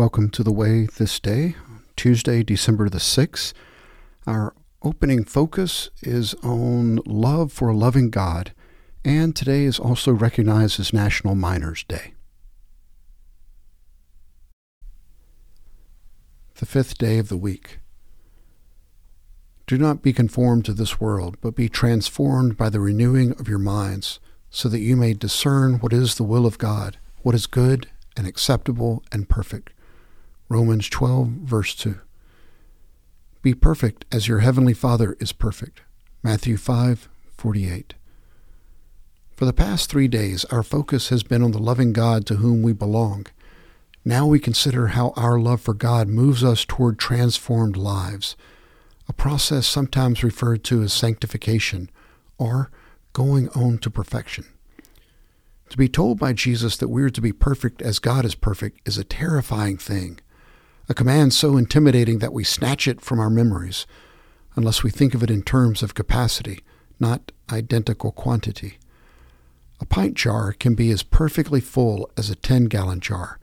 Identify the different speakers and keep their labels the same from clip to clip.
Speaker 1: Welcome to the Way this day, Tuesday, December the 6th. Our opening focus is on love for a loving God, and today is also recognized as National Miners Day. The fifth day of the week. Do not be conformed to this world, but be transformed by the renewing of your minds, so that you may discern what is the will of God, what is good and acceptable and perfect. Romans 12, verse 2. Be perfect as your heavenly Father is perfect. Matthew 5, 48. For the past three days, our focus has been on the loving God to whom we belong. Now we consider how our love for God moves us toward transformed lives, a process sometimes referred to as sanctification or going on to perfection. To be told by Jesus that we are to be perfect as God is perfect is a terrifying thing a command so intimidating that we snatch it from our memories, unless we think of it in terms of capacity, not identical quantity. A pint jar can be as perfectly full as a 10 gallon jar,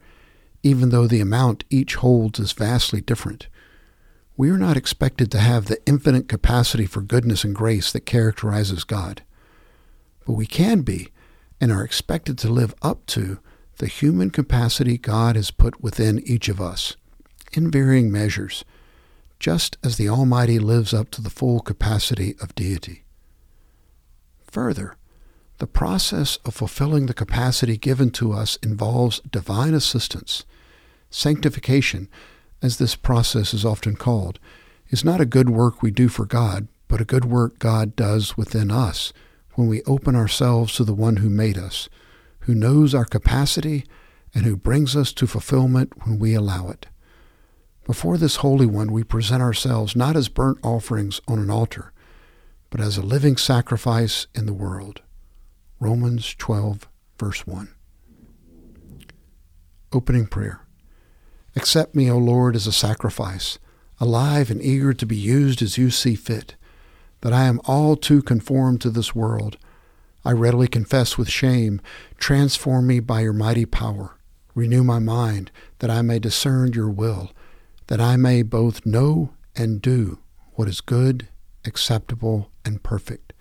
Speaker 1: even though the amount each holds is vastly different. We are not expected to have the infinite capacity for goodness and grace that characterizes God. But we can be and are expected to live up to the human capacity God has put within each of us in varying measures, just as the Almighty lives up to the full capacity of deity. Further, the process of fulfilling the capacity given to us involves divine assistance. Sanctification, as this process is often called, is not a good work we do for God, but a good work God does within us when we open ourselves to the one who made us, who knows our capacity, and who brings us to fulfillment when we allow it. Before this Holy One, we present ourselves not as burnt offerings on an altar, but as a living sacrifice in the world. Romans 12, verse 1. Opening prayer. Accept me, O Lord, as a sacrifice, alive and eager to be used as you see fit, that I am all too conformed to this world. I readily confess with shame, transform me by your mighty power. Renew my mind, that I may discern your will that I may both know and do what is good, acceptable, and perfect.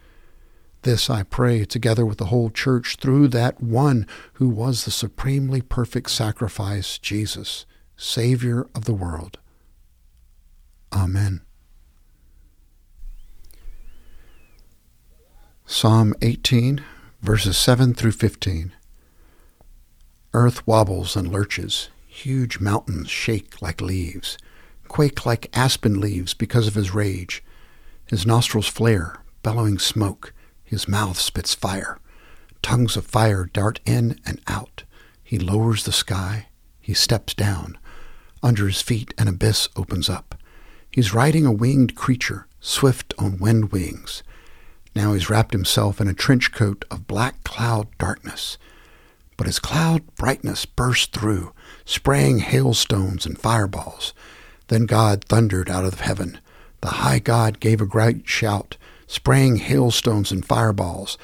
Speaker 1: This I pray together with the whole church through that one who was the supremely perfect sacrifice, Jesus, Savior of the world. Amen. Psalm 18, verses 7 through 15. Earth wobbles and lurches Huge mountains shake like leaves, quake like aspen leaves because of his rage. His nostrils flare, bellowing smoke. His mouth spits fire. Tongues of fire dart in and out. He lowers the sky. He steps down. Under his feet, an abyss opens up. He's riding a winged creature, swift on wind wings. Now he's wrapped himself in a trench coat of black cloud darkness. But his cloud brightness burst through, spraying hailstones and fireballs. Then God thundered out of heaven. The high God gave a great shout, spraying hailstones and fireballs.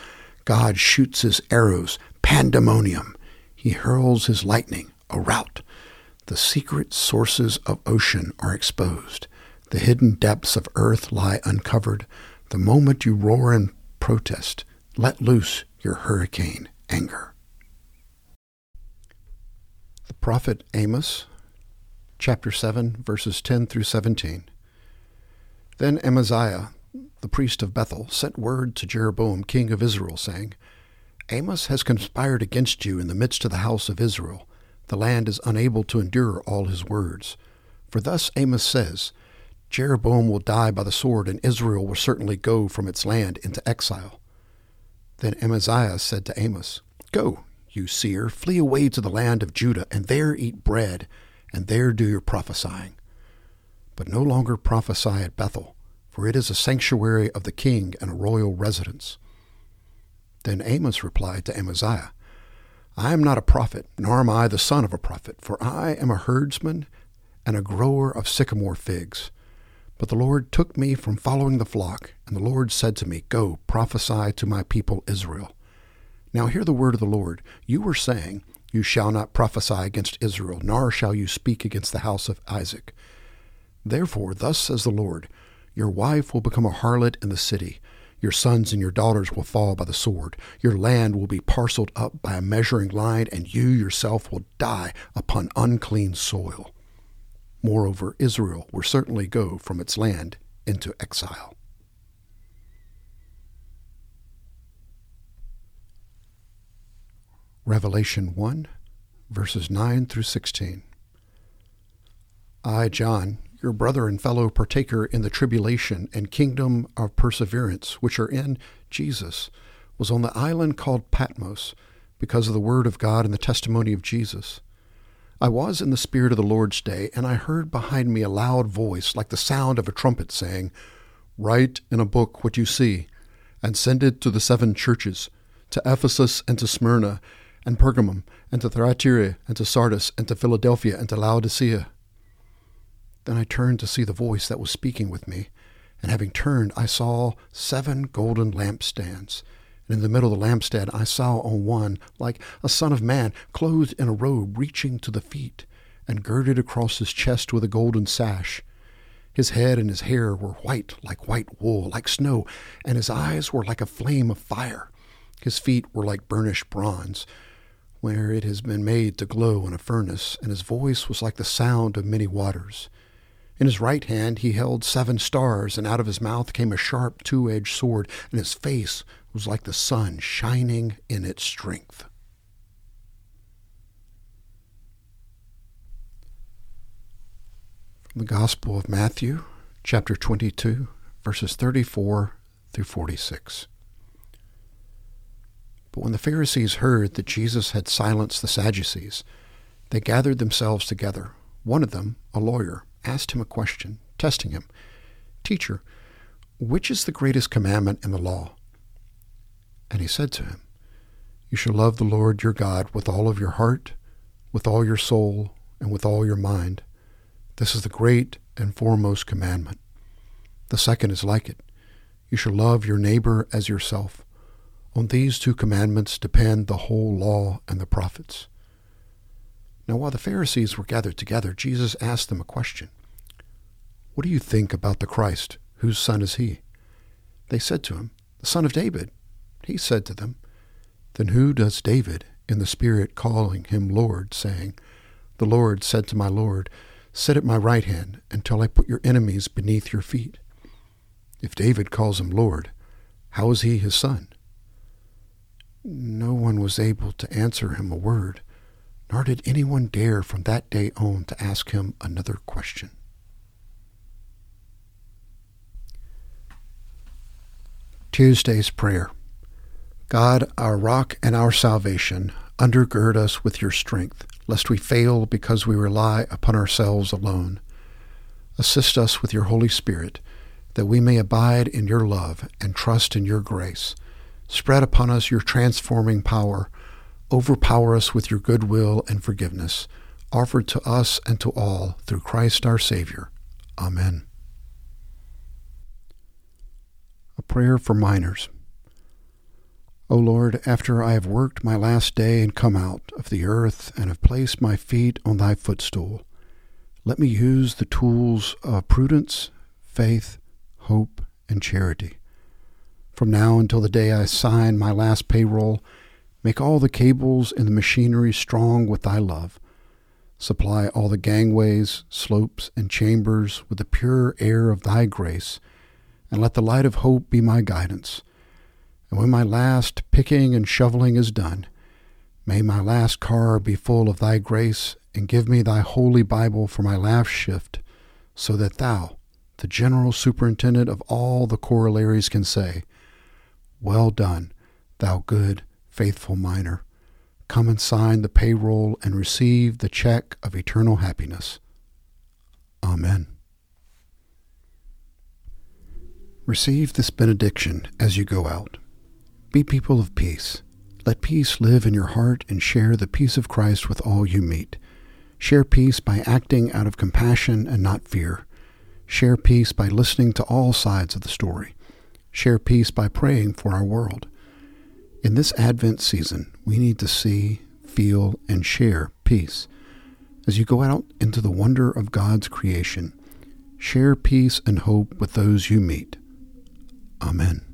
Speaker 1: God shoots his arrows, pandemonium. He hurls his lightning, a rout. The secret sources of ocean are exposed. The hidden depths of earth lie uncovered. The moment you roar in protest, let loose your hurricane anger prophet Amos, chapter 7, verses 10 through 17. Then Amaziah, the priest of Bethel, sent word to Jeroboam, king of Israel, saying, Amos has conspired against you in the midst of the house of Israel. The land is unable to endure all his words. For thus Amos says, Jeroboam will die by the sword, and Israel will certainly go from its land into exile. Then Amaziah said to Amos, Go, you seer, flee away to the land of Judah, and there eat bread, and there do your prophesying. But no longer prophesy at Bethel, for it is a sanctuary of the king and a royal residence. Then Amos replied to Amaziah, I am not a prophet, nor am I the son of a prophet, for I am a herdsman and a grower of sycamore figs. But the Lord took me from following the flock, and the Lord said to me, Go, prophesy to my people Israel. Now hear the word of the Lord. You were saying, You shall not prophesy against Israel, nor shall you speak against the house of Isaac. Therefore, thus says the Lord Your wife will become a harlot in the city. Your sons and your daughters will fall by the sword. Your land will be parceled up by a measuring line, and you yourself will die upon unclean soil. Moreover, Israel will certainly go from its land into exile. Revelation 1, verses 9 through 16. I, John, your brother and fellow partaker in the tribulation and kingdom of perseverance, which are in Jesus, was on the island called Patmos because of the word of God and the testimony of Jesus. I was in the Spirit of the Lord's day, and I heard behind me a loud voice like the sound of a trumpet saying, Write in a book what you see, and send it to the seven churches, to Ephesus and to Smyrna, and Pergamum, and to Thyatira, and to Sardis, and to Philadelphia, and to Laodicea. Then I turned to see the voice that was speaking with me, and having turned, I saw seven golden lampstands. And in the middle of the lampstand, I saw on one, like a son of man, clothed in a robe reaching to the feet, and girded across his chest with a golden sash. His head and his hair were white like white wool, like snow, and his eyes were like a flame of fire. His feet were like burnished bronze, where it has been made to glow in a furnace, and his voice was like the sound of many waters. In his right hand he held seven stars, and out of his mouth came a sharp two edged sword, and his face was like the sun shining in its strength. From the Gospel of Matthew, chapter 22, verses 34 through 46. But when the Pharisees heard that Jesus had silenced the Sadducees, they gathered themselves together. One of them, a lawyer, asked him a question, testing him Teacher, which is the greatest commandment in the law? And he said to him, You shall love the Lord your God with all of your heart, with all your soul, and with all your mind. This is the great and foremost commandment. The second is like it. You shall love your neighbor as yourself. On these two commandments depend the whole law and the prophets. Now, while the Pharisees were gathered together, Jesus asked them a question What do you think about the Christ? Whose son is he? They said to him, The son of David. He said to them, Then who does David in the Spirit calling him Lord, saying, The Lord said to my Lord, Sit at my right hand until I put your enemies beneath your feet? If David calls him Lord, how is he his son? No one was able to answer him a word nor did anyone dare from that day on to ask him another question. Tuesday's Prayer God, our rock and our salvation, undergird us with your strength, lest we fail because we rely upon ourselves alone. Assist us with your Holy Spirit, that we may abide in your love and trust in your grace. Spread upon us your transforming power overpower us with your goodwill and forgiveness, offered to us and to all through Christ our Savior. Amen. A prayer for miners. O Lord, after I have worked my last day and come out of the earth and have placed my feet on thy footstool, let me use the tools of prudence, faith, hope, and charity. From now until the day I sign my last payroll, Make all the cables and the machinery strong with thy love. Supply all the gangways, slopes, and chambers with the pure air of thy grace, and let the light of hope be my guidance. And when my last picking and shoveling is done, may my last car be full of thy grace, and give me thy holy Bible for my last shift, so that thou, the general superintendent of all the collieries, can say, Well done, thou good faithful miner. Come and sign the payroll and receive the check of eternal happiness. Amen. Receive this benediction as you go out. Be people of peace. Let peace live in your heart and share the peace of Christ with all you meet. Share peace by acting out of compassion and not fear. Share peace by listening to all sides of the story. Share peace by praying for our world. In this Advent season, we need to see, feel, and share peace. As you go out into the wonder of God's creation, share peace and hope with those you meet. Amen.